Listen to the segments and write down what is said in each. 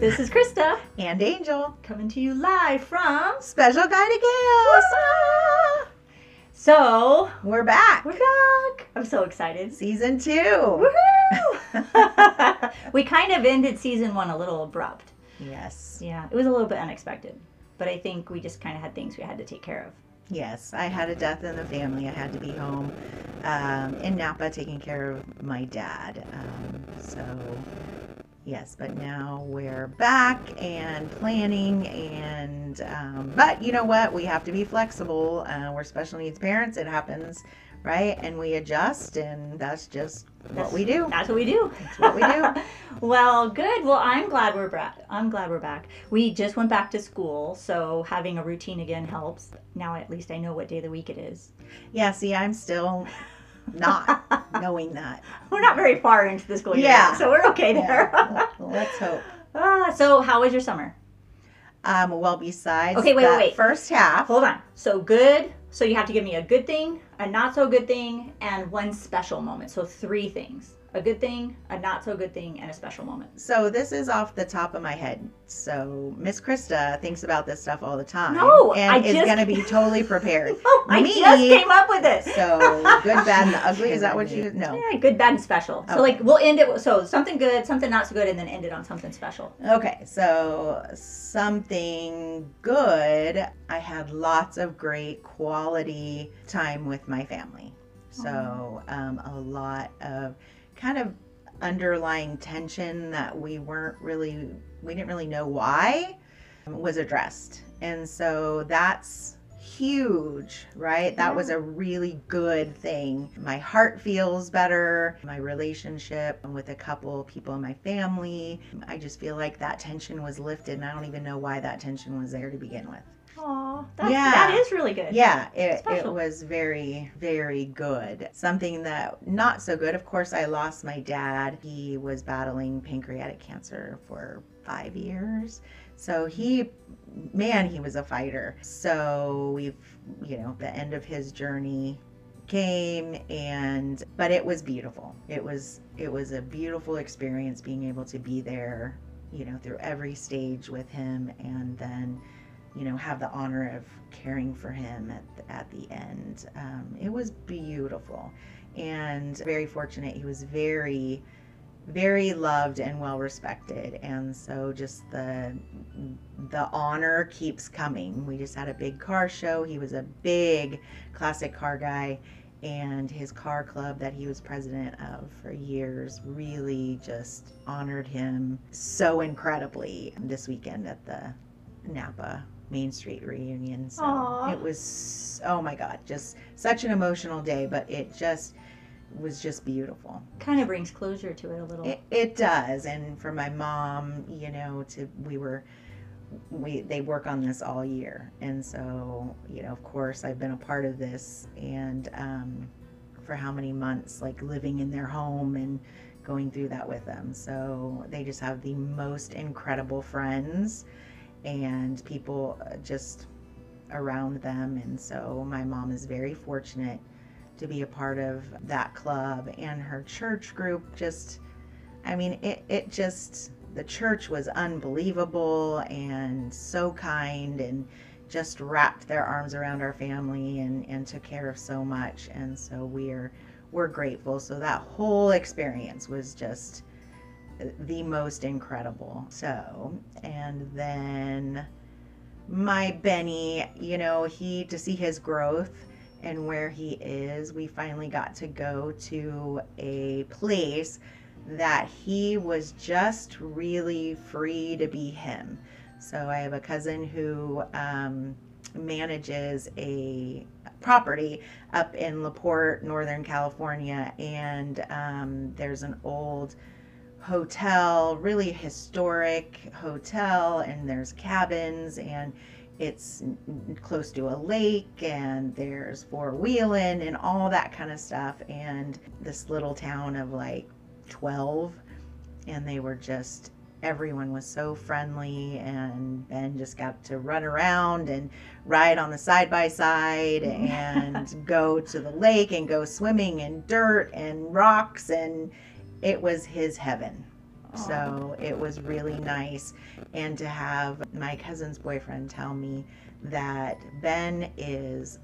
This is Krista and Angel coming to you live from Special Kind of Chaos. So We're back. we're back. I'm so excited. Season two. Woohoo! we kind of ended season one a little abrupt. Yes. Yeah, it was a little bit unexpected, but I think we just kind of had things we had to take care of. Yes. I had a death in the family. I had to be home um, in Napa taking care of my dad. Um, so, yes, but now we're back and planning. And, um, but you know what? We have to be flexible. Uh, we're special needs parents. It happens, right? And we adjust, and that's just what we do. That's what we do. That's what we do. well, good. Well, I'm glad we're back. I'm glad we're back. We just went back to school, so having a routine again helps. Now at least I know what day of the week it is. Yeah, see, I'm still not knowing that. We're not very far into the school year, Yeah. yet, so we're okay there. Yeah, well, let's hope. ah, so how was your summer? Um, well, besides Okay, wait, that wait, wait. first half, Hold on. So good. So you have to give me a good thing, a not so good thing, and one special moment. So three things: a good thing, a not so good thing, and a special moment. so this is off the top of my head. So Miss Krista thinks about this stuff all the time, No, and I is just- going to be totally prepared. Oh, I Me? just came up with this. So good, bad, and ugly. Is that what you? No. Yeah, good, bad, and special. So like we'll end it. with- So something good, something not so good, and then end it on something special. Okay, so something good. I had lots of great quality time with my family. So um, a lot of kind of underlying tension that we weren't really, we didn't really know why um, was addressed. And so that's huge, right? That was a really good thing. My heart feels better. My relationship with a couple people in my family, I just feel like that tension was lifted, and I don't even know why that tension was there to begin with. Aw, that's, Yeah. that is really good. Yeah, it, it was very, very good. Something that not so good, of course, I lost my dad. He was battling pancreatic cancer for five years. So he, man, he was a fighter. So we've, you know, the end of his journey came and but it was beautiful it was it was a beautiful experience being able to be there you know through every stage with him and then have the honor of caring for him at the, at the end. Um, it was beautiful and very fortunate. He was very, very loved and well respected, and so just the the honor keeps coming. We just had a big car show. He was a big classic car guy. And his car club that he was president of for years really just honored him so incredibly this weekend at the Napa Main Street reunion. So Aw. it was, oh my God, just such an emotional day, but it just was just beautiful. Kind of brings closure to it a little. It, it does. And for my mom, you know, to, we were, we, they work on this all year. And so, you know, of course, I've been a part of this and, um, for how many months, like living in their home and going through that with them. So they just have the most incredible friends and people uh, just around them. And so my mom is very fortunate to be a part of that club and her church group. Just, I mean, it, it just, the church was unbelievable and so kind and just wrapped their arms around our family and, and took care of so much. And so we're, we're grateful. So that whole experience was just the most incredible. So, and then my Benny, you know, he to see his growth and where he is, we finally got to go to a place that he was just really free to be him. So I have a cousin who um, manages a property up in LaPorte, Northern California, and um, there's an old hotel, really historic hotel, and there's cabins, and it's close to a lake, and there's four wheeling and all that kind of stuff. And this little town of like 12, and they were just everyone was so friendly and Ben just got to run around and ride on the side by side and go to the lake and go swimming in dirt and rocks and it was his heaven. So it was really nice. And to have my cousin's boyfriend tell me that Ben is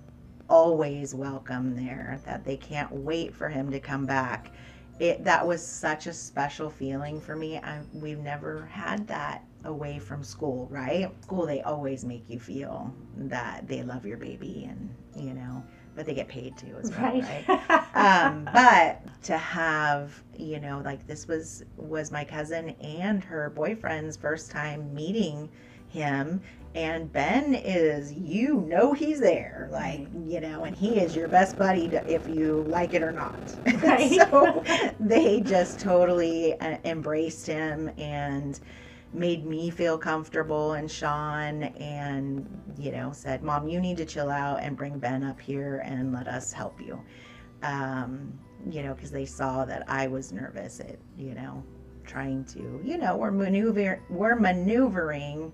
always welcome there, that they can't wait for him to come back. It that was such a special feeling for me. I, we've never had that away from school, right? School they always make you feel that they love your baby and, you know, but they get paid too as well, right? Right. um, but to have you know like this was was my cousin and her boyfriend's first time meeting him and ben is you know he's there like you know and he is your best buddy to, if you like it or not Right. so they just totally uh, embraced him and made me feel comfortable and Sean and you know said mom you need to chill out and bring Ben up here and let us help you. Um you know because they saw that I was nervous at you know trying to you know we're maneuvering we're maneuvering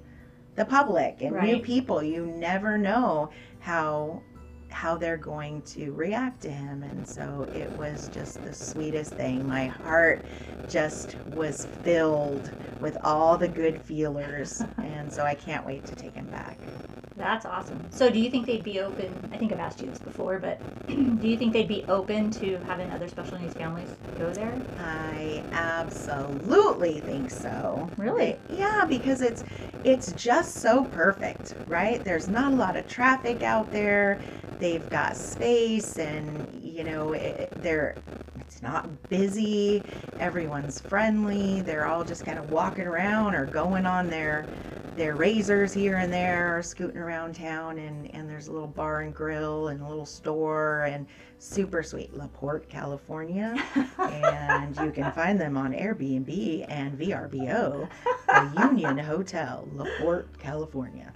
the public and new people. You never know how how they're going to react to him and so it was just the sweetest thing my heart just was filled with all the good feelers and so i can't wait to take him back That's awesome. So, do you think they'd be open? I think I've asked you this before, but do you think they'd be open to having other special needs families go there? i absolutely think so Really? They- yeah because it's it's just so perfect right there's not a lot of traffic out there they've got space and you know it, they're it's not busy. Everyone's friendly. They're all just kind of walking around or going on their their razors here and there or scooting around town and and there's a little bar and grill and a little store and super sweet laporte california. And you can find them on airbnb and vrbo the union hotel laporte california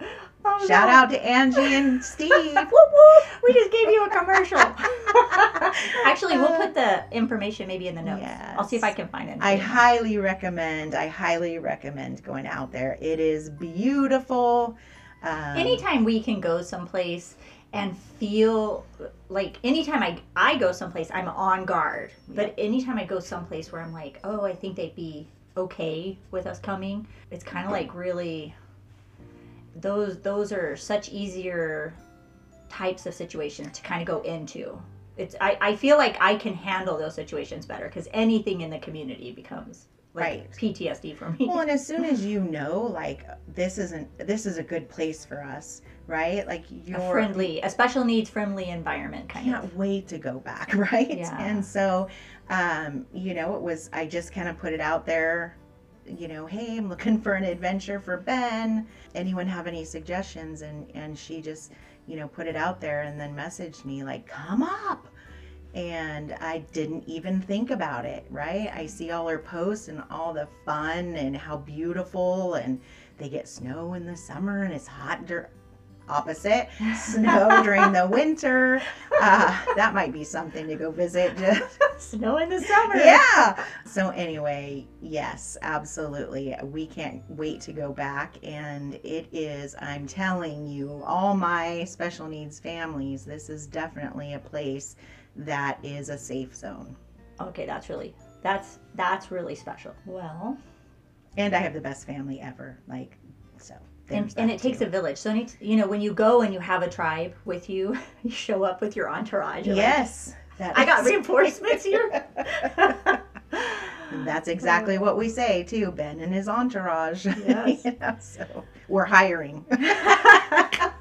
Oh, shout no. out to angie and steve Whoop, whoop. We just gave you a commercial. Actually, we'll put the information maybe in the notes. I'll see if I can find it. I highly recommend. I highly recommend going out there. It is beautiful. Um, anytime we can go someplace and feel like anytime I, I go someplace i'm on guard but anytime i go someplace where i'm like oh i think they'd be okay with us coming it's kind of like really those those are such easier types of situations to kind of go into it's I, I feel like i can handle those situations better because anything in the community becomes like Right. ptsd for me Well, and as soon as you know, like this isn't this is a good place for us, right? Like you're a friendly a special needs friendly environment kind can't of wait to go back, right? Yeah. And so, um, you know, it was I just kind of put it out there. You know, hey, I'm looking for an adventure for Ben. Anyone have any suggestions? And and she just, you know, put it out there and then messaged me like, come up. And I didn't even think about it, right? I see all her posts and all the fun and how beautiful, and they get snow in the summer and it's hot. Dur- opposite snow during the winter. Uh, that might be something to go visit. snow in the summer yeah. So anyway, yes, absolutely. We can't wait to go back and it is I'm telling you, all my special needs families, this is definitely a place that is a safe zone. Okay, that's really that's that's really special. Well, And I have the best family ever. Like so. And, and it takes a village. So need you know when you go and you have a tribe with you, you show up with your entourage. you're like, Yes. I got reinforcements here. That's exactly what we say too, Ben and his entourage. Yes. You know, so we're hiring. we have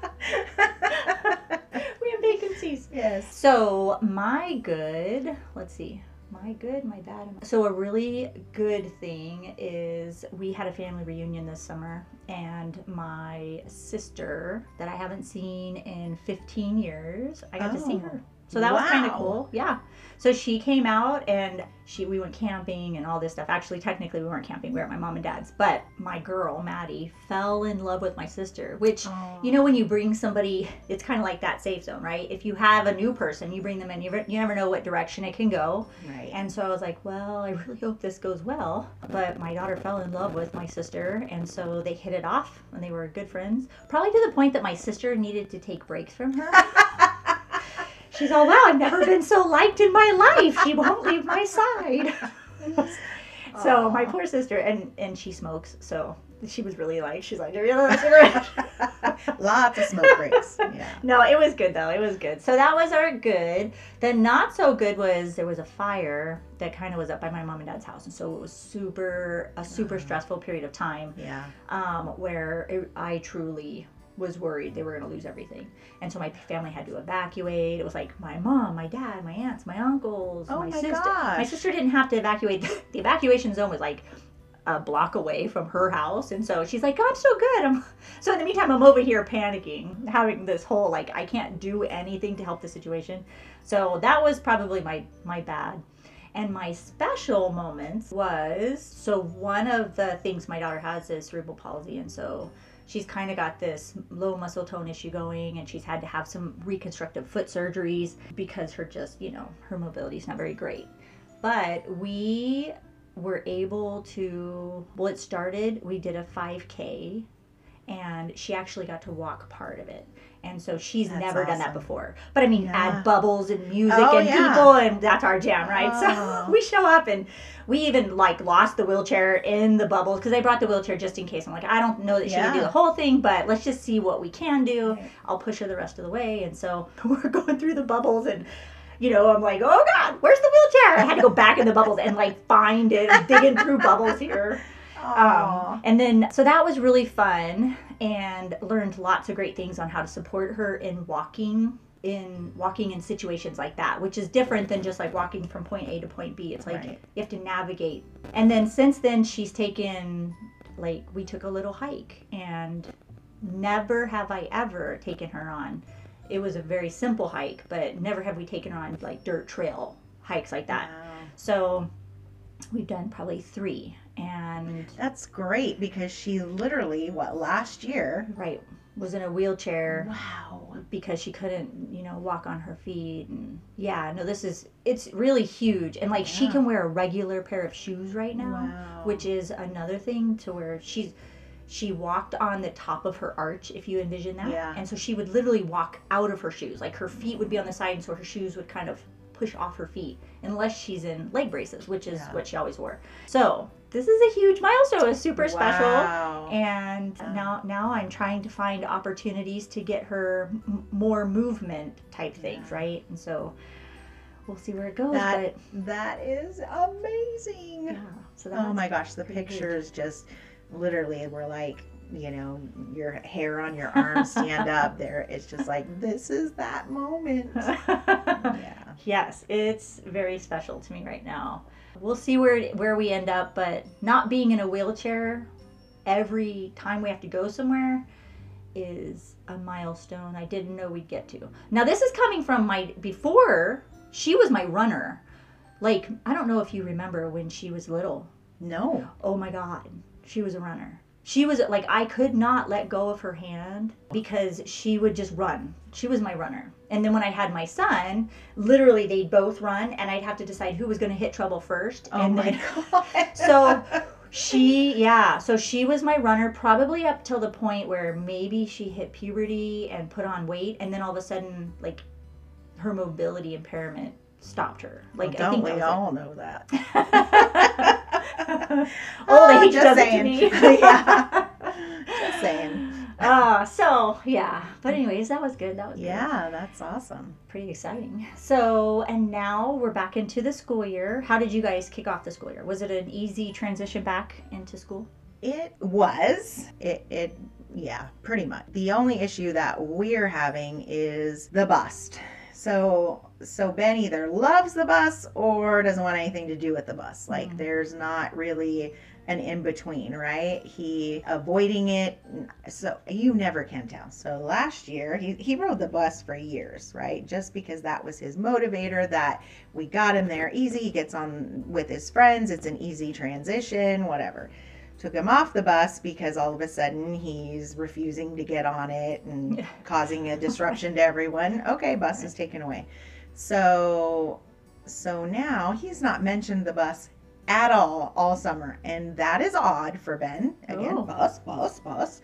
vacancies. yes. So my good, let's see, my good, my bad. So a really good thing is we had a family reunion this summer, and my sister that I haven't seen in 15 years, I got to see Oh, her. So that was kind of cool. Yeah. So she came out and she we went camping and all this stuff. Actually, technically we weren't camping. We were at my mom and dad's. But my girl Maddie fell in love with my sister, which you know when you bring somebody it's kind of like that safe zone right if you have a new person you bring them in you, never- you never know what direction it can go Right. and so i was like well i really hope this goes well but my daughter fell in love with my sister and so they hit it off and they were good friends probably to the point that my sister needed to take breaks from her she's all wow i've never been so liked in my life she won't leave my side So my poor sister, and and she smokes, so she was really like, she's like, "Have you had a cigarette?" Lots of smoke breaks. Yeah. no, it was good though. It was good. So that was our good. The not so good was there was a fire that kind of was up by my mom and dad's house, and so it was super a super Oh. stressful period of time Yeah. um, where it, I truly was worried they were going to lose everything. And so my family had to evacuate. It was like my mom, my dad, my aunts, my uncles, Oh my, my sister. My sister didn't have to evacuate. the evacuation zone was like a block away from her house. And so she's like, oh, I'm so good. I'm... So in the meantime, I'm over here panicking, having this whole like, I can't do anything to help the situation. So that was probably my, my bad. And my special moments was so one of the things my daughter has is cerebral palsy, and so she's kind of got this low muscle tone issue going, and she's had to have some reconstructive foot surgeries because her just you know her mobility is not very great. But we were able to well, it started. We did a 5K, and she actually got to walk part of it. And so she's That's never done that before. But I mean, Yeah. add bubbles and music Oh, and yeah. people, and that's our jam, right? Oh. So we show up and we even like lost the wheelchair in the bubbles because I brought the wheelchair just in case. I'm like, I don't know that she can do the whole thing, but let's just see what we can do. Right. I'll push her the rest of the way. And so we're going through the bubbles and you know, I'm like, oh God, where's the wheelchair? I had to go back in the bubbles and like find it, digging through bubbles here. Um, and then, so that was really fun and learned lots of great things on how to support her in walking in walking in situations like that which is different than just like walking from point a to point b it's like Right. you have to navigate and then since then she's taken like we took a little hike and never have i ever taken her on it was a very simple hike but never have we taken her on like dirt trail hikes like that Wow. so we've done probably three and That's great because she literally, what, last year? right was in a wheelchair Wow. because she couldn't you know walk on her feet and yeah no this is it's really huge and like she can wear a regular pair of shoes right now Wow. which is another thing to where she's she walked on the top of her arch if you envision that Yeah. and so she would literally walk out of her shoes like her feet would be on the side and so her shoes would kind of push off her feet unless she's in leg braces which is Yeah. what she always wore so this is a huge milestone it's super special and Yeah. now now I'm trying to find opportunities to get her m- more movement type things, Yeah. right? And so we'll see where it goes. That- but That is amazing. yeah, so that Oh my gosh, the pretty good. pictures just literally were like, you know, your hair on your arm stand up there. It's just like, this is that moment. Yeah. yes, it's very special to me right now. We'll see where where we end up, but not being in a wheelchair every time we have to go somewhere is a milestone I didn't know we'd get to. Now this is coming from my before she was my runner. Like I don't know if you remember when she was little. No. Oh my god, she was a runner. She was like I could not let go of her hand because she would just run. She was my runner. And then when I had my son, literally they'd both run and I'd have to decide who was going to hit trouble first. Oh and my then god. So- she yeah, so she was my runner probably up till the point where maybe she hit puberty and put on weight and then all of a sudden like her mobility impairment stopped her. Like Well, I don't think we all know that? Oh, age just does saying. it to me. Yeah. Just saying. Uh, so yeah, but anyways, that was good. That was good. Yeah, that's awesome. pretty exciting. So and now we're back into the school year. How did you guys kick off the school year? Was it an easy transition back into school? It was. It it yeah, pretty much. The only issue that we're having is the bus. So so Ben either loves the bus or doesn't want anything to do with the bus. Like Mhm. there's not really an in between, right? He avoiding it. So you never can tell. So last year he he rode the bus for years, right? Just because that was his motivator that we got him there easy. He gets on with his friends. It's an easy transition, whatever took him off the bus because all of a sudden he's refusing to get on it and Yeah. causing a disruption to everyone. Okay, bus is taken away. So so now he's not mentioned the bus at all all summer and that is odd for Ben. Again, Oh. bus, bus, bus.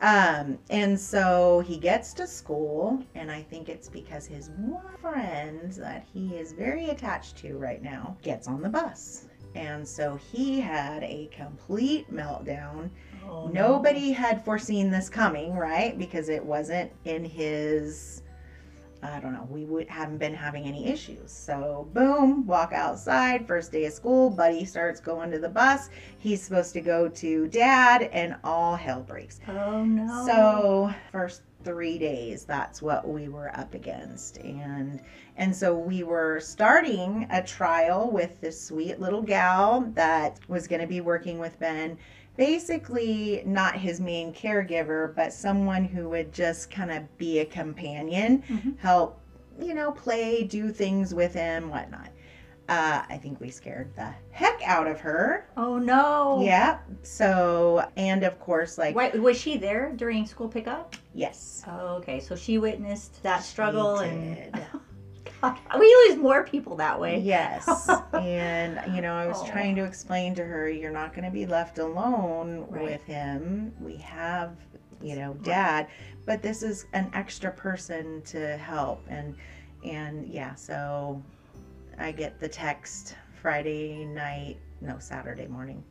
Um, and so he gets to school, and I think it's because his one friend that he is very attached to right now gets on the bus. And so he had a complete meltdown. Oh, no. Nobody had foreseen this coming, right? Because it wasn't in his. I don't know. We would haven't been having any issues. So boom, walk outside. First day of school, Buddy starts going to the bus. He's supposed to go to dad, and all hell breaks. Oh no. So first three days, that's what we were up against, and and so we were starting a trial with this sweet little gal that was going to be working with Ben. Basically, not his main caregiver, but someone who would just kind of be a companion, Mhm. help, you know, play, do things with him, whatnot. Uh, I think we scared the heck out of her. Oh no. Yeah. So, and of course, like, Why, was she there during school pickup? yes. Oh, okay. So she witnessed that struggle and We lose more people that way. Yes. and, you know, I was Oh. trying to explain to her, you're not going to be left alone Right. with him. We have, you know, dad, but this is an extra person to help. And, and yeah, so I get the text Friday night, no, Saturday morning.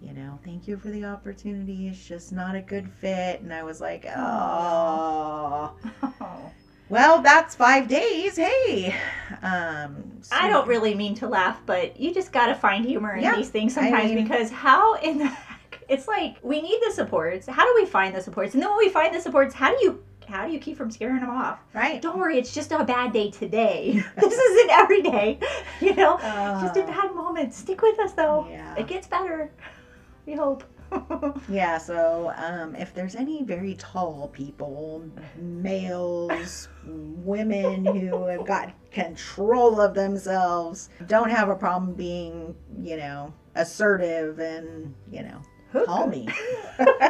You know, thank you for the opportunity. It's just not a good fit. And I was like, oh. Oh. Well, that's five days. Hey, um, I don't really mean to laugh, but you just got to find humor in Yeah, these things I sometimes mean- because how in the heck? It's like we need the supports. How do we find the supports? And then when we find the supports, how do you how do you keep from scaring them off? right. Don't worry, it's just a bad day today. this isn't every day, you know. just a Uh, bad moment. Stick with us though. Yeah. It gets better. We hope. Yeah. So, um, if there's any very tall people, males, women who have got control of themselves, don't have a problem being, you know, assertive and, you know, call me.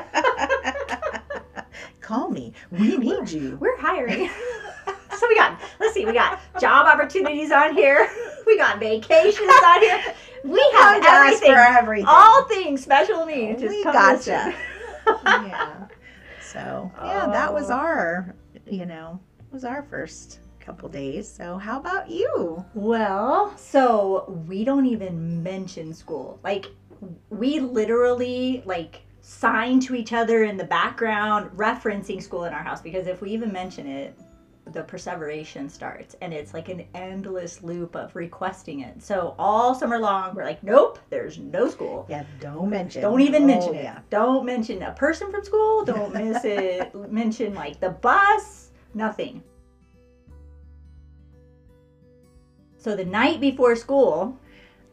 call me. We need you. We're hiring. so we got, let's see, we got job opportunities on here. We got vacations on here. We have everything. for everything. All things special needs. Just We gotcha. yeah. So yeah, that was Oh. our, you know, was our first couple days. So how about you? Well, so we don't even mention school. Like we literally like sign to each other in the background referencing school in our house because if we even mention it, the perseveration starts and it's like an endless loop of requesting it. So all summer long we're like, nope, there's no school. Yeah, don't mention. Don't even Oh, mention it. Yeah. Don't mention a person from school. Don't miss it. mention like the bus. Nothing. So the night before school,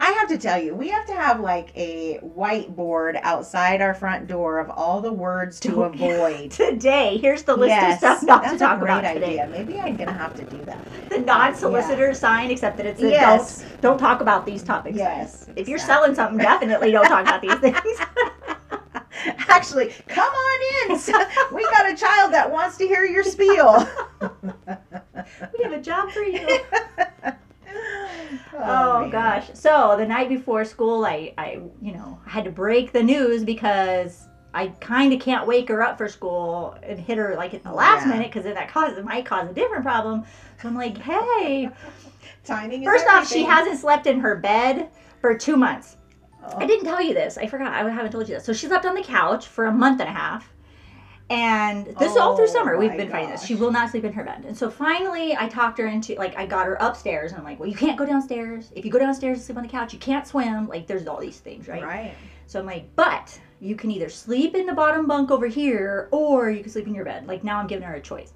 I have to tell you, we have to have like a whiteboard outside our front door of all the words to avoid. today, here's the list yes, of stuff not to talk about idea. today. Maybe I'm gonna have to do that. The non-solicitor sign, except that it's Yes. don't don't talk about these topics. Yes, If you're selling something, definitely don't talk about these things. Actually, come on in. we got a child that wants to hear your spiel. we have a job for you. Oh, oh, man. gosh. So the night before school, I, I, you know, had to break the news because I kind of can't wake her up for school and hit her like at the last Yeah. minute because then that causes it might cause a different problem. So I'm like, hey. Timing is First off, she hasn't slept in her bed for two months. Oh. I didn't tell you this. I forgot. I haven't told you this. So she slept on the couch for a month and a half. And this is all through Oh, summer. We've been fighting this. She will not sleep in her bed. And so finally, I talked her into, like, I got her upstairs. And I'm like, well, you can't go downstairs. If you go downstairs and sleep on the couch, you can't swim. Like, there's all these things, right? Right. So I'm like, but you can either sleep in the bottom bunk over here or you can sleep in your bed. Like, now I'm giving her a choice.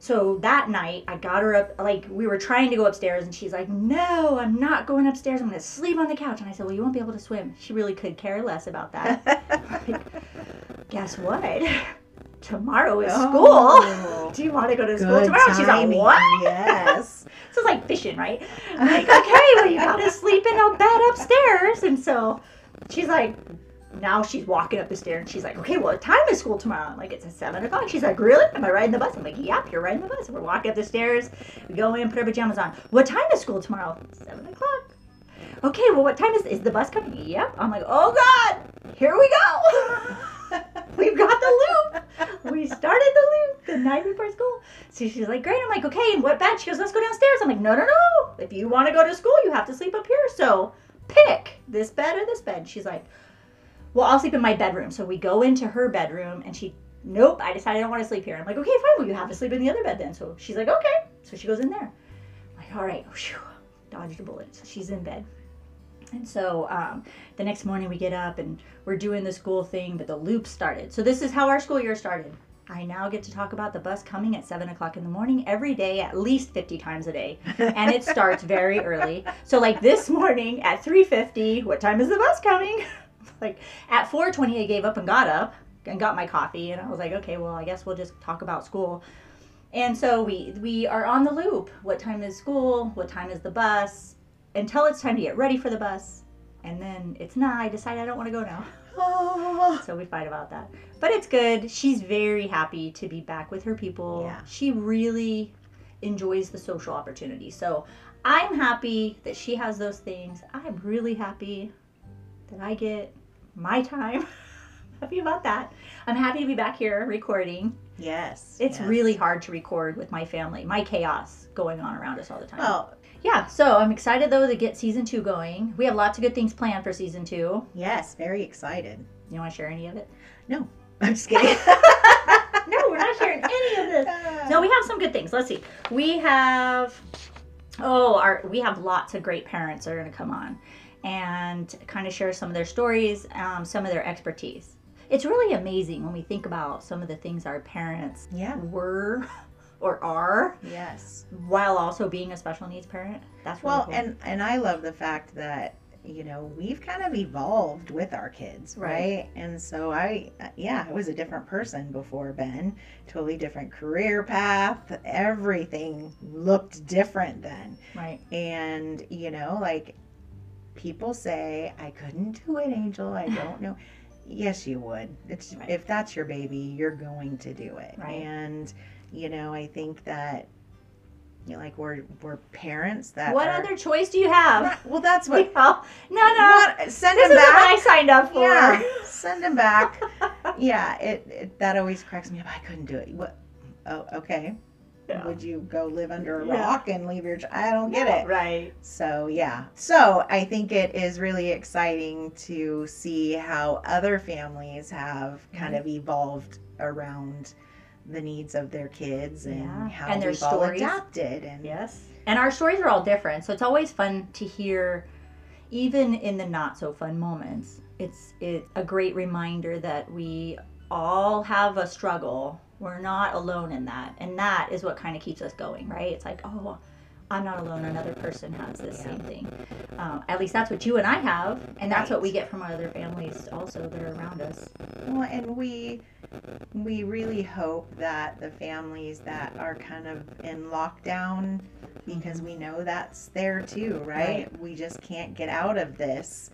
So that night, I got her up. Like, we were trying to go upstairs, and she's like, No, I'm not going upstairs. I'm going to sleep on the couch. And I said, Well, you won't be able to swim. She really could care less about that. Like, Guess what? Tomorrow is Oh. school. Do you want to go to school tomorrow? She's like. What? Yes. So it's like fishing, right? I'm like, okay, well, you gotta sleep in a bed upstairs. And so she's like, now she's walking up the stairs and she's like, okay, well, what time is school tomorrow? I'm like, it's at 7 o'clock. She's like, really? Am I riding the bus? I'm like, yep, you're riding the bus. And we're walking up the stairs. We go in, put our pajamas on. What time is school tomorrow? 7 o'clock. Okay, well, what time is is the bus coming? Yep. I'm like, oh God, here we go. We've got the loop. We started the loop the night before school. So she's like, great. I'm like, okay, and what bed? She goes, let's go downstairs. I'm like, no, no, no. If you want to go to school, you have to sleep up here. So pick this bed or this bed. She's like, well, I'll sleep in my bedroom. So we go into her bedroom and she, nope, I decided I don't want to sleep here. I'm like, okay, fine, well, you have to sleep in the other bed then. So she's like, okay. So she goes in there. I'm like, all right, whew, dodged a bullet. So she's in bed. And so um, the next morning we get up and we're doing the school thing, but the loop started. So this is how our school year started. I now get to talk about the bus coming at seven o'clock in the morning every day, at least fifty times a day, and it starts very early. So like this morning at three fifty, what time is the bus coming? like at four twenty, I gave up and got up and got my coffee, and I was like, okay, well, I guess we'll just talk about school. And so we we are on the loop. What time is school? What time is the bus? Until it's time to get ready for the bus, and then it's not. I decide I don't want to go now. Oh. So we fight about that. But it's good. She's very happy to be back with her people. Yeah. She really enjoys the social opportunity. So I'm happy that she has those things. I'm really happy that I get my time. happy about that. I'm happy to be back here recording. Yes. It's yes. really hard to record with my family, my chaos going on around us all the time. well. yeah, so I'm excited though to get season two going. We have lots of good things planned for season two. Yes, very excited. You want to share any of it? No, I'm just kidding. no, we're not sharing any of this. No, we have some good things. Let's see. We have oh, our we have lots of great parents that are going to come on and kind of share some of their stories, um, some of their expertise. It's really amazing when we think about some of the things our parents Yeah. were or are Yes. while also being a special needs parent. That's really Well, cool. and and I love the fact that you know we've kind of evolved with our kids, right? Right. And so I, yeah, I was a different person before Ben. Totally different career path. Everything looked different then. right. And you know, like people say, I couldn't do it, Angel. I don't know. Yes, you would. It's Right. if that's your baby, you're going to do it. Right. And you know, I think that. You know, like we're we're parents that What are- other choice do you have? Right, Well, that's what. No, no. What? Send This him is what I signed up for. Yeah, send him back. yeah, it, it that always cracks me up. I couldn't do it. What? Oh, okay. Yeah. Would you go live under a Yeah. rock and leave your? ch- I don't get it. Right. So yeah. So I think it is really exciting to see how other families have kind Mm-hmm. of evolved around the needs of their kids and how And their we've all adapted and Yes. And our stories are all different, so it's always fun to hear even in the not so fun moments. It's it's a great reminder that we all have a struggle. We're not alone in that. And that is what kind of keeps us going, right? It's like, oh, I'm not alone. Another person has this same thing. Um, at least that's what you and I have, and that's what we get from our other families also that are around us. Well, and we we really hope that the families that are kind of in lockdown, because we know that's there too, right? We just can't get out of this.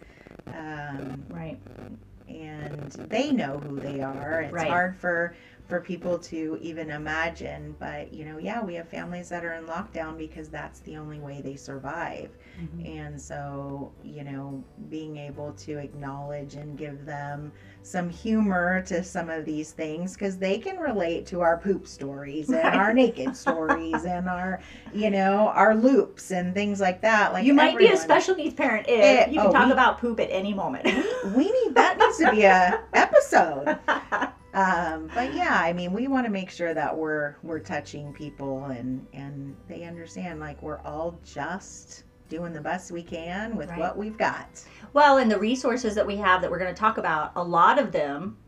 Um, Right. and they know who they are. It's Right. hard for for people to even imagine, but you know, yeah, we have families that are in lockdown because that's the only way they survive. And so, you know, being able to acknowledge and give them some humor to some of these things because they can relate to our poop stories and Right. our naked stories and our, you know, our loops and things like that. Like you might be a special needs parent if Eh, you can oh, talk we- about poop at any moment. We need that needs to be a episode. Um, but yeah, I mean, we want to make sure that we're we're touching people and and they understand like we're all just doing the best we can with Right. what we've got. Well, and the resources that we have that we're going to talk about, a lot of them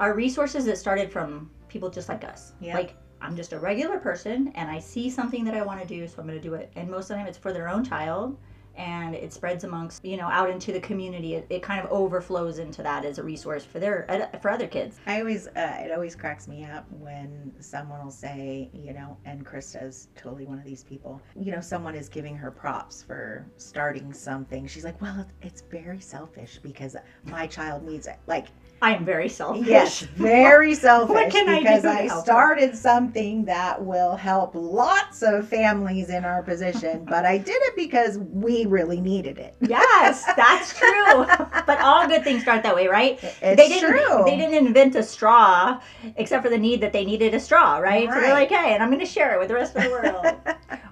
are resources that started from people just like us. Yeah. Like, I'm just a regular person and I see something that I want to do, so I'm going to do it. And most of the time it's for their own child and it spreads amongst, you know, out into the community. It, it kind of overflows into that as a resource for their for other kids. I always uh, it always cracks me up when someone will say, you know, and Krista's totally one of these people. You know, someone is giving her props for starting something. She's like, well, it's very selfish because my child needs it. Like I am very selfish. Yes, very selfish what can I do because to I, started something that will help lots of families in our position, but I did it because we really needed it. Yes, that's true. but all good things start that way, right? It's they didn't true. they didn't invent a straw except for the need that they needed a straw, right? right. So they're like, hey, and I'm gonna share it with the rest of the world.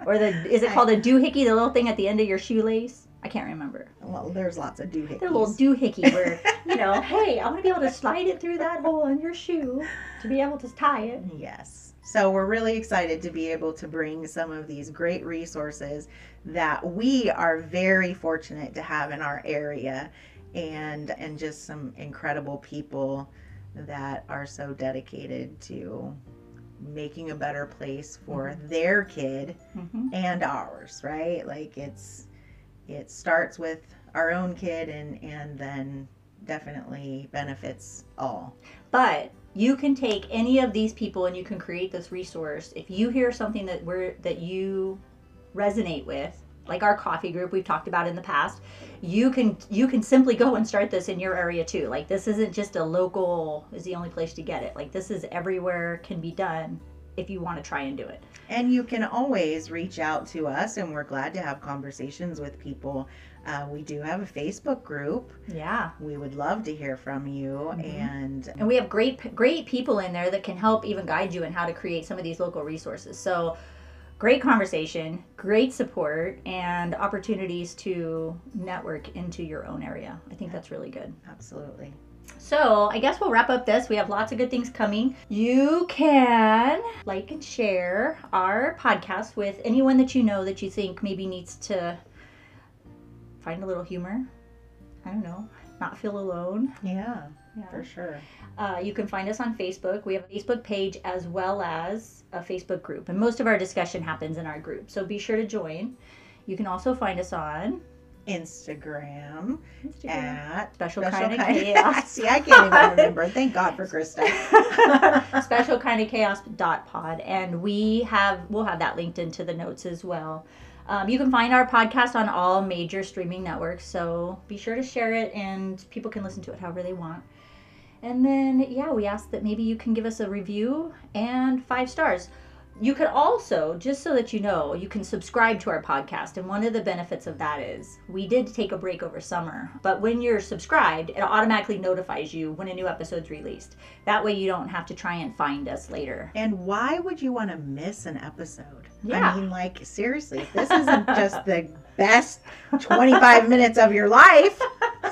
or the is it called a doohickey, the little thing at the end of your shoelace? I can't remember. Well, there's lots of doohickeys. They're a little doohickey where, you know, hey, I want to be able to slide it through that hole in your shoe to be able to tie it. Yes. So we're really excited to be able to bring some of these great resources that we are very fortunate to have in our area and and just some incredible people that are so dedicated to making a better place for their kid hmm and ours, right? Like it's it starts with our own kid and and then definitely benefits all. But you can take any of these people and you can create this resource. If you hear something that we're that you resonate with, like our coffee group we've talked about in the past, you can you can simply go and start this in your area too. Like this isn't just a local is the only place to get it. Like this is everywhere can be done if you want to try and do it. And you can always reach out to us, and we're glad to have conversations with people. Uh, we do have a Facebook group. Yeah. We would love to hear from you. Mhm. And And we have great great people in there that can help even guide you in how to create some of these local resources. So great conversation, great support, and opportunities to network into your own area. I think that's really good. absolutely. So I guess we'll wrap up this. We have lots of good things coming. You can like and share our podcast with anyone that you know that you think maybe needs to find a little humor. I don't know, not feel alone. Yeah, Yeah. for sure. Uh, you can find us on Facebook. We have a Facebook page as well as a Facebook group, and most of our discussion happens in our group. So be sure to join. You can also find us on Instagram, Instagram. at Special, Special Kind of Kind- Chaos. See, I can't even remember. Thank God for Krista. special kind of chaos dot pod and we have we'll have that linked into the notes as well um, you can find our podcast on all major streaming networks so be sure to share it and people can listen to it however they want and then yeah we ask that maybe you can give us a review and five stars you could also just so that you know you can subscribe to our podcast and one of the benefits of that is we did take a break over summer but when you're subscribed it automatically notifies you when a new episode's released that way you don't have to try and find us later And why would you want to miss an episode? Yeah. I mean, like, seriously, this isn't just the best 25 minutes of your life,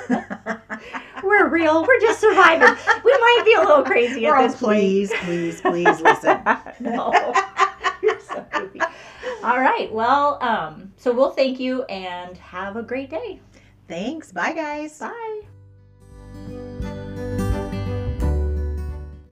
we're real we're just surviving we might be a little crazy at this point please, please, please listen. no You're so goofy. all right well um so we'll thank you and have a great day Thanks. Bye, guys. bye